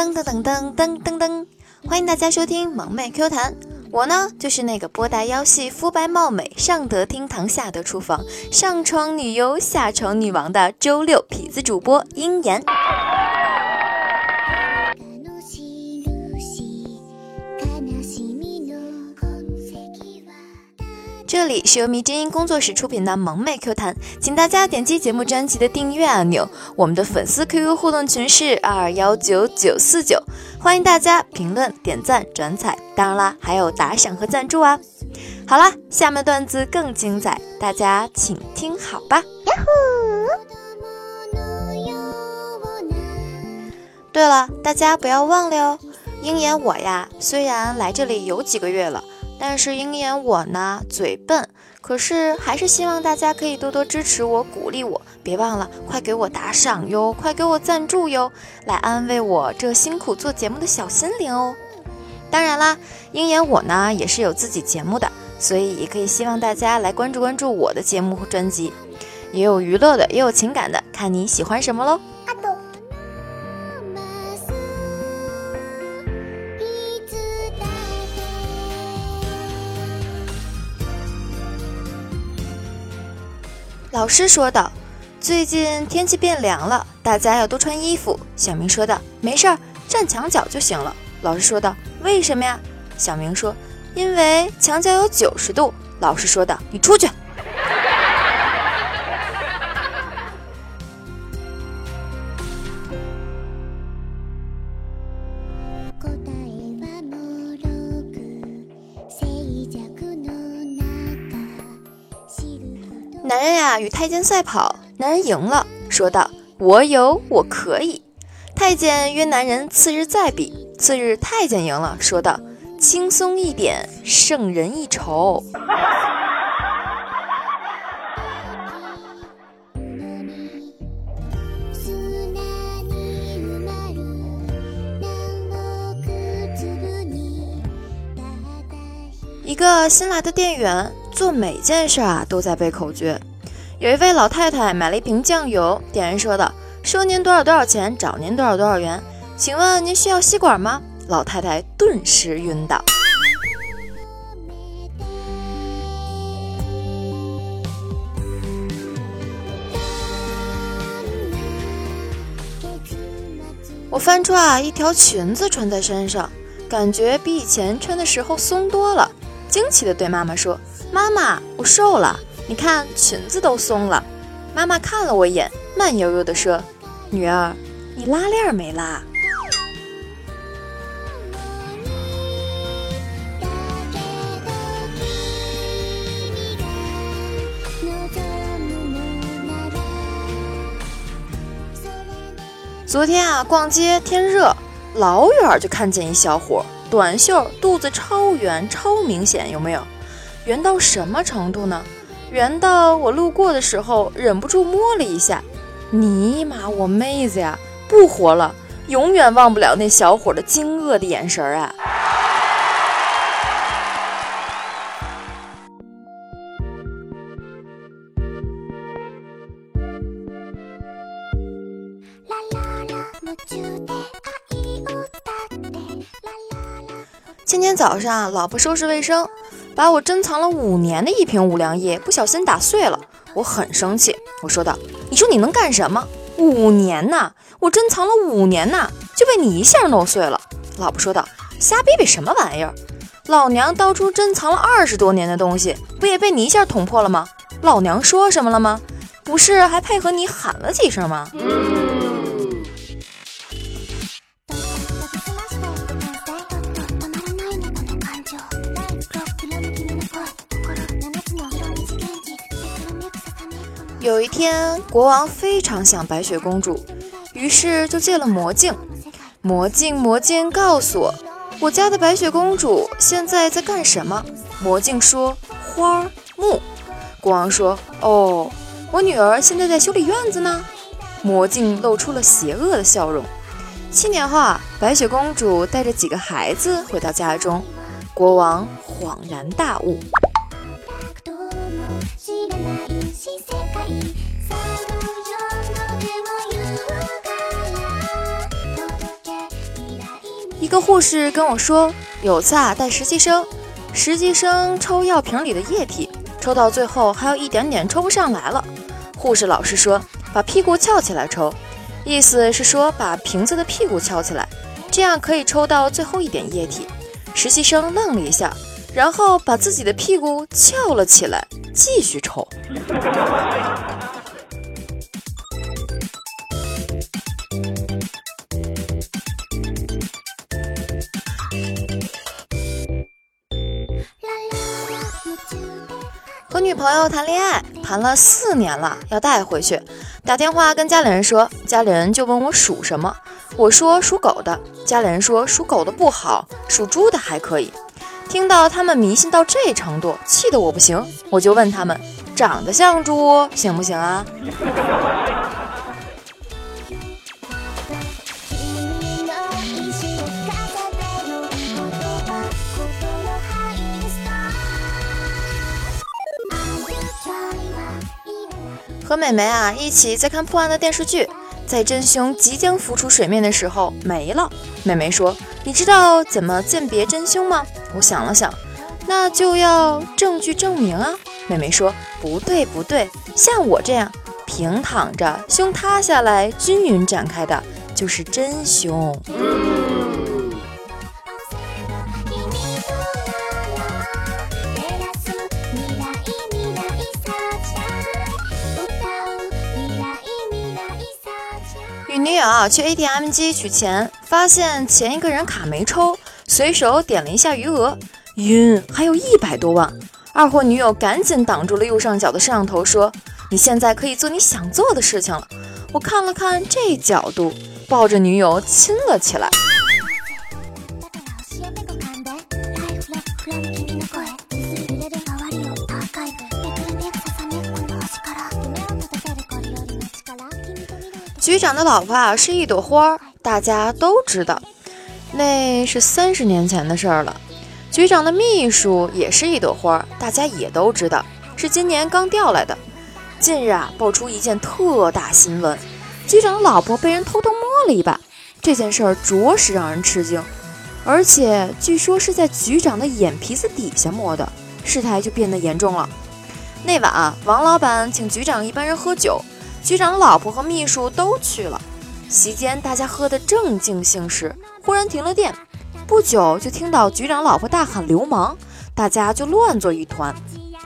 噔噔噔噔噔噔噔，欢迎大家收听萌妹 Q 弹。我呢，就是那个波大腰细、肤白貌美、上得厅堂、下得厨房、上床女优、下床女王的周六痞子主播鹰眼。这里是由迷之音工作室出品的萌妹 Q 弹，请大家点击节目专辑的订阅按钮。我们的粉丝 QQ 互动群是二二幺九九四九，欢迎大家评论、点赞、转采，当然啦，还有打赏和赞助啊。好啦，下面段子更精彩，大家请听好吧。呀呼！对了，大家不要忘了哟，鹰眼我呀，虽然来这里有几个月了。但是鹰眼我呢嘴笨，可是还是希望大家可以多多支持我，鼓励我，别忘了快给我打赏哟，快给我赞助哟，来安慰我这辛苦做节目的小心灵哦。当然啦，鹰眼我呢也是有自己节目的，所以也可以希望大家来关注关注我的节目和专辑，也有娱乐的，也有情感的，看你喜欢什么喽。老师说道：“最近天气变凉了，大家要多穿衣服。”小明说道：“没事儿，站墙角就行了。”老师说道：“为什么呀？”小明说：“因为墙角有九十度。”老师说道：“你出去。”男人呀，与太监赛跑，男人赢了，说道：“我有，我可以。”太监约男人次日再比，次日太监赢了，说道：“轻松一点，胜人一筹。”一个新来的店员。做每件事啊都在背口诀。有一位老太太买了一瓶酱油，店员说道：“收您多少多少钱，找您多少多少元。请问您需要吸管吗？”老太太顿时晕倒。我翻出啊一条裙子穿在身上，感觉比以前穿的时候松多了，惊奇的对妈妈说。妈妈，我瘦了，你看裙子都松了。妈妈看了我一眼，慢悠悠地说：“女儿，你拉链没拉？”昨天啊，逛街天热，老远就看见一小伙，短袖，肚子超圆，超明显，有没有？圆到什么程度呢？圆到我路过的时候忍不住摸了一下。尼玛，我妹子呀，不活了！永远忘不了那小伙的惊愕的眼神啊！今天早上，老婆收拾卫生。把我珍藏了五年的一瓶五粮液不小心打碎了，我很生气。我说道：“你说你能干什么？五年呐，我珍藏了五年呐，就被你一下弄碎了。”老婆说道：“瞎逼逼什么玩意儿？老娘当初珍藏了二十多年的东西，不也被你一下捅破了吗？老娘说什么了吗？不是还配合你喊了几声吗？”有一天，国王非常想白雪公主，于是就借了魔镜。魔镜，魔镜，告诉我，我家的白雪公主现在在干什么？魔镜说：花木。国王说：哦，我女儿现在在修理院子呢。魔镜露出了邪恶的笑容。七年后啊，白雪公主带着几个孩子回到家中，国王恍然大悟。个护士跟我说，有次啊带实习生，实习生抽药瓶里的液体，抽到最后还有一点点抽不上来了。护士老师说，把屁股翘起来抽，意思是说把瓶子的屁股翘起来，这样可以抽到最后一点液体。实习生愣了一下，然后把自己的屁股翘了起来，继续抽。女朋友谈恋爱，谈了四年了，要带回去。打电话跟家里人说，家里人就问我属什么，我说属狗的。家里人说属狗的不好，属猪的还可以。听到他们迷信到这程度，气得我不行，我就问他们，长得像猪行不行啊？和美眉啊一起在看破案的电视剧，在真凶即将浮出水面的时候没了。美眉说：“你知道怎么鉴别真凶吗？”我想了想，那就要证据证明啊。美眉说：“不对不对，像我这样平躺着，胸塌下来，均匀展开的，就是真凶。”女友去 ATM 机取钱，发现前一个人卡没抽，随手点了一下余额，晕，还有一百多万。二货女友赶紧挡住了右上角的摄像头，说：“你现在可以做你想做的事情了。”我看了看这角度，抱着女友亲了起来。局长的老婆啊是一朵花，大家都知道，那是三十年前的事儿了。局长的秘书也是一朵花，大家也都知道，是今年刚调来的。近日啊，爆出一件特大新闻，局长的老婆被人偷偷摸了一把，这件事儿着实让人吃惊，而且据说是在局长的眼皮子底下摸的，事态就变得严重了。那晚啊，王老板请局长一班人喝酒。局长老婆和秘书都去了。席间，大家喝得正尽兴时，忽然停了电。不久，就听到局长老婆大喊“流氓”，大家就乱作一团。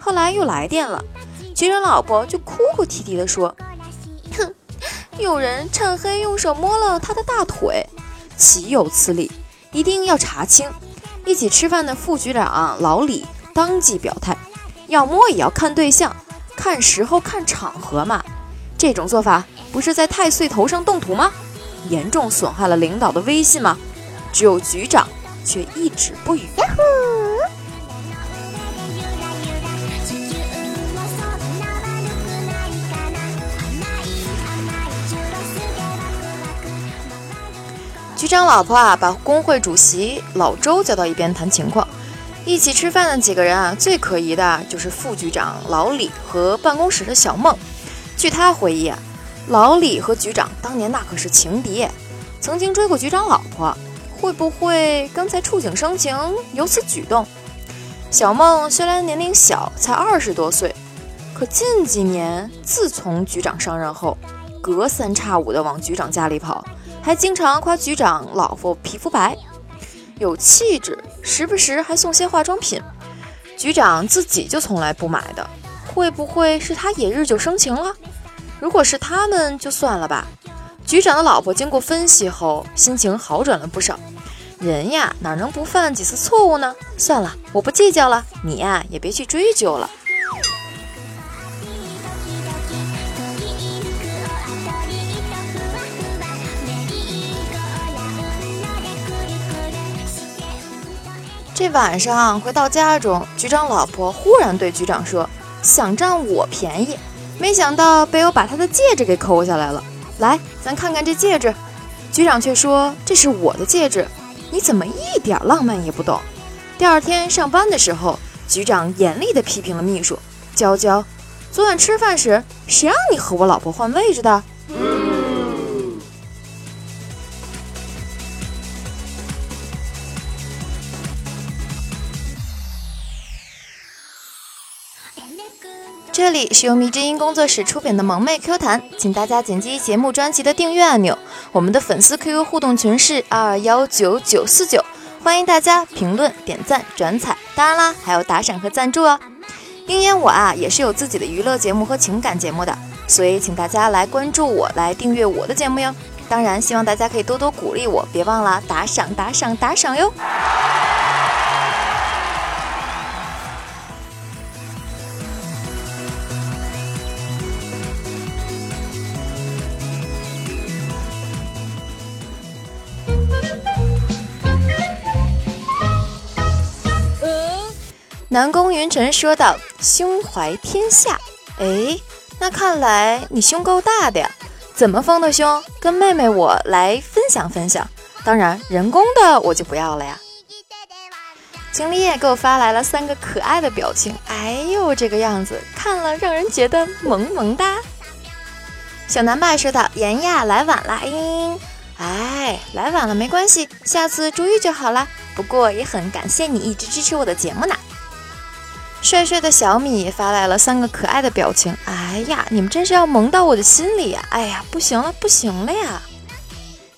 后来又来电了，局长老婆就哭哭啼啼地说：“哼，有人趁黑用手摸了他的大腿，岂有此理！一定要查清。”一起吃饭的副局长老李当即表态：“要摸也要看对象，看时候，看场合嘛。”这种做法不是在太岁头上动土吗？严重损害了领导的威信吗？只有局长却一直不语。局长老婆啊，把工会主席老周叫到一边谈情况。一起吃饭的几个人啊，最可疑的就是副局长老李和办公室的小孟。据他回忆啊，老李和局长当年那可是情敌，曾经追过局长老婆。会不会刚才触景生情有此举动？小梦虽然年龄小，才二十多岁，可近几年自从局长上任后，隔三差五的往局长家里跑，还经常夸局长老婆皮肤白，有气质，时不时还送些化妆品。局长自己就从来不买的。会不会是他也日久生情了？如果是他们，就算了吧。局长的老婆经过分析后，心情好转了不少。人呀，哪能不犯几次错误呢？算了，我不计较了。你呀，也别去追究了。这晚上回到家中，局长老婆忽然对局长说。想占我便宜，没想到被我把他的戒指给抠下来了。来，咱看看这戒指。局长却说这是我的戒指，你怎么一点浪漫也不懂？第二天上班的时候，局长严厉地批评了秘书娇娇：“昨晚吃饭时，谁让你和我老婆换位置的？”这里是由迷之音工作室出品的萌妹 Q 弹，请大家点击节目专辑的订阅按钮。我们的粉丝 QQ 互动群是二幺九九四九，欢迎大家评论、点赞、转采，当然啦，还有打赏和赞助哦。鹰眼我啊，也是有自己的娱乐节目和情感节目的，所以请大家来关注我，来订阅我的节目哟。当然，希望大家可以多多鼓励我，别忘了打赏、打赏、打赏哟。南宫云晨说道：“胸怀天下。”哎，那看来你胸够大的呀？怎么丰的胸？跟妹妹我来分享分享。当然，人工的我就不要了呀。秦立业给我发来了三个可爱的表情。哎呦，这个样子看了让人觉得萌萌哒。小南麦说道：“妍呀，来晚了，嘤。哎，来晚了没关系，下次注意就好了。不过也很感谢你一直支持我的节目呢。”帅帅的小米发来了三个可爱的表情，哎呀，你们真是要萌到我的心里呀！哎呀，不行了，不行了呀！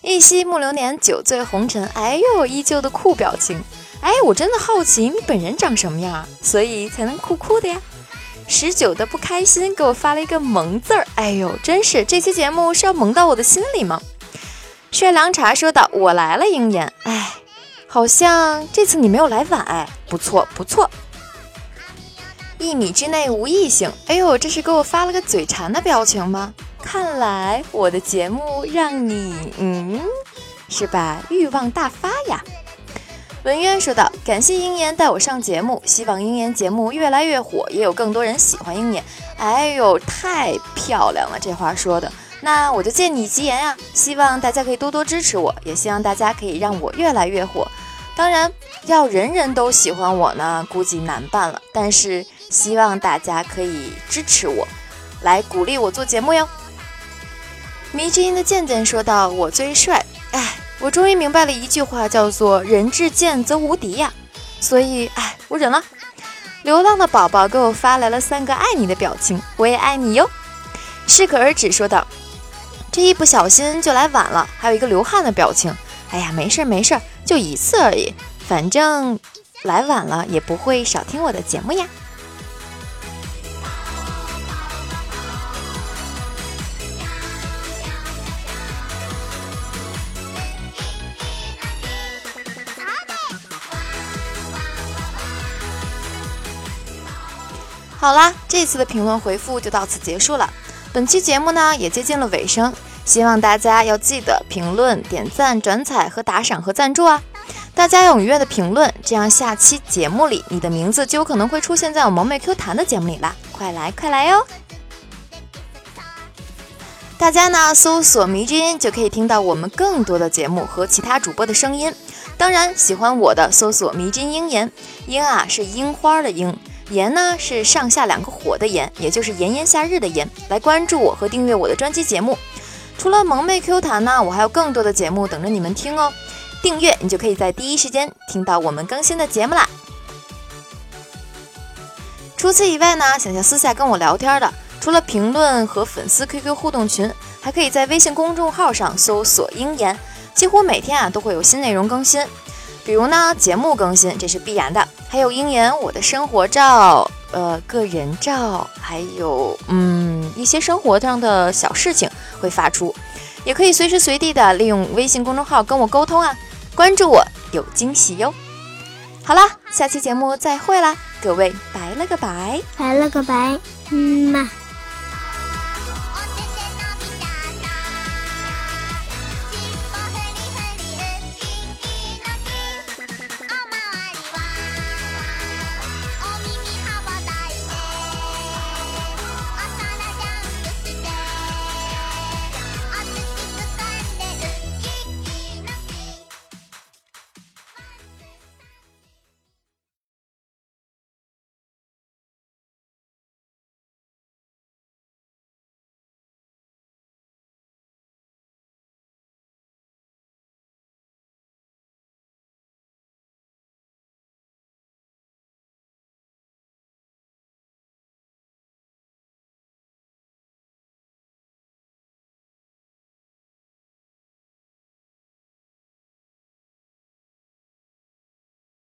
一夕暮流年，酒醉红尘，哎呦，依旧的酷表情，哎，我真的好奇你本人长什么样，所以才能酷酷的呀！十九的不开心给我发了一个萌字儿，哎呦，真是这期节目是要萌到我的心里吗？帅凉茶说道：“我来了，鹰眼，哎，好像这次你没有来晚，哎，不错不错。”一米之内无异性。哎呦，这是给我发了个嘴馋的表情吗？看来我的节目让你，嗯，是吧？欲望大发呀。文渊说道：“感谢鹰眼带我上节目，希望鹰眼节目越来越火，也有更多人喜欢鹰眼。”哎呦，太漂亮了，这话说的。那我就借你吉言呀，希望大家可以多多支持我，也希望大家可以让我越来越火。当然，要人人都喜欢我呢，估计难办了。但是。希望大家可以支持我，来鼓励我做节目哟。迷之音的渐渐说道：“我最帅。”哎，我终于明白了一句话，叫做“人至贱则无敌”呀。所以，哎，我忍了。流浪的宝宝给我发来了三个爱你的表情，我也爱你哟。适可而止说道：“这一不小心就来晚了。”还有一个流汗的表情。哎呀，没事没事，就一次而已，反正来晚了也不会少听我的节目呀。好啦，这次的评论回复就到此结束了。本期节目呢也接近了尾声，希望大家要记得评论、点赞、转采和打赏和赞助啊！大家踊跃的评论，这样下期节目里你的名字就有可能会出现在我萌妹 Q 弹的节目里啦！快来快来哟！大家呢搜索迷之音就可以听到我们更多的节目和其他主播的声音。当然，喜欢我的搜索迷之音鹰言，鹰啊是樱花的樱。炎呢是上下两个火的炎，也就是炎炎夏日的炎。来关注我和订阅我的专辑节目。除了萌妹 Q 弹呢，我还有更多的节目等着你们听哦。订阅你就可以在第一时间听到我们更新的节目啦。除此以外呢，想要私下跟我聊天的，除了评论和粉丝 QQ 互动群，还可以在微信公众号上搜索“鹰言”，几乎每天啊都会有新内容更新。比如呢，节目更新这是必然的，还有鹰眼我的生活照、呃个人照，还有嗯一些生活上的小事情会发出，也可以随时随地的利用微信公众号跟我沟通啊，关注我有惊喜哟。好啦，下期节目再会啦，各位拜了个拜，拜了个拜，嗯嘛。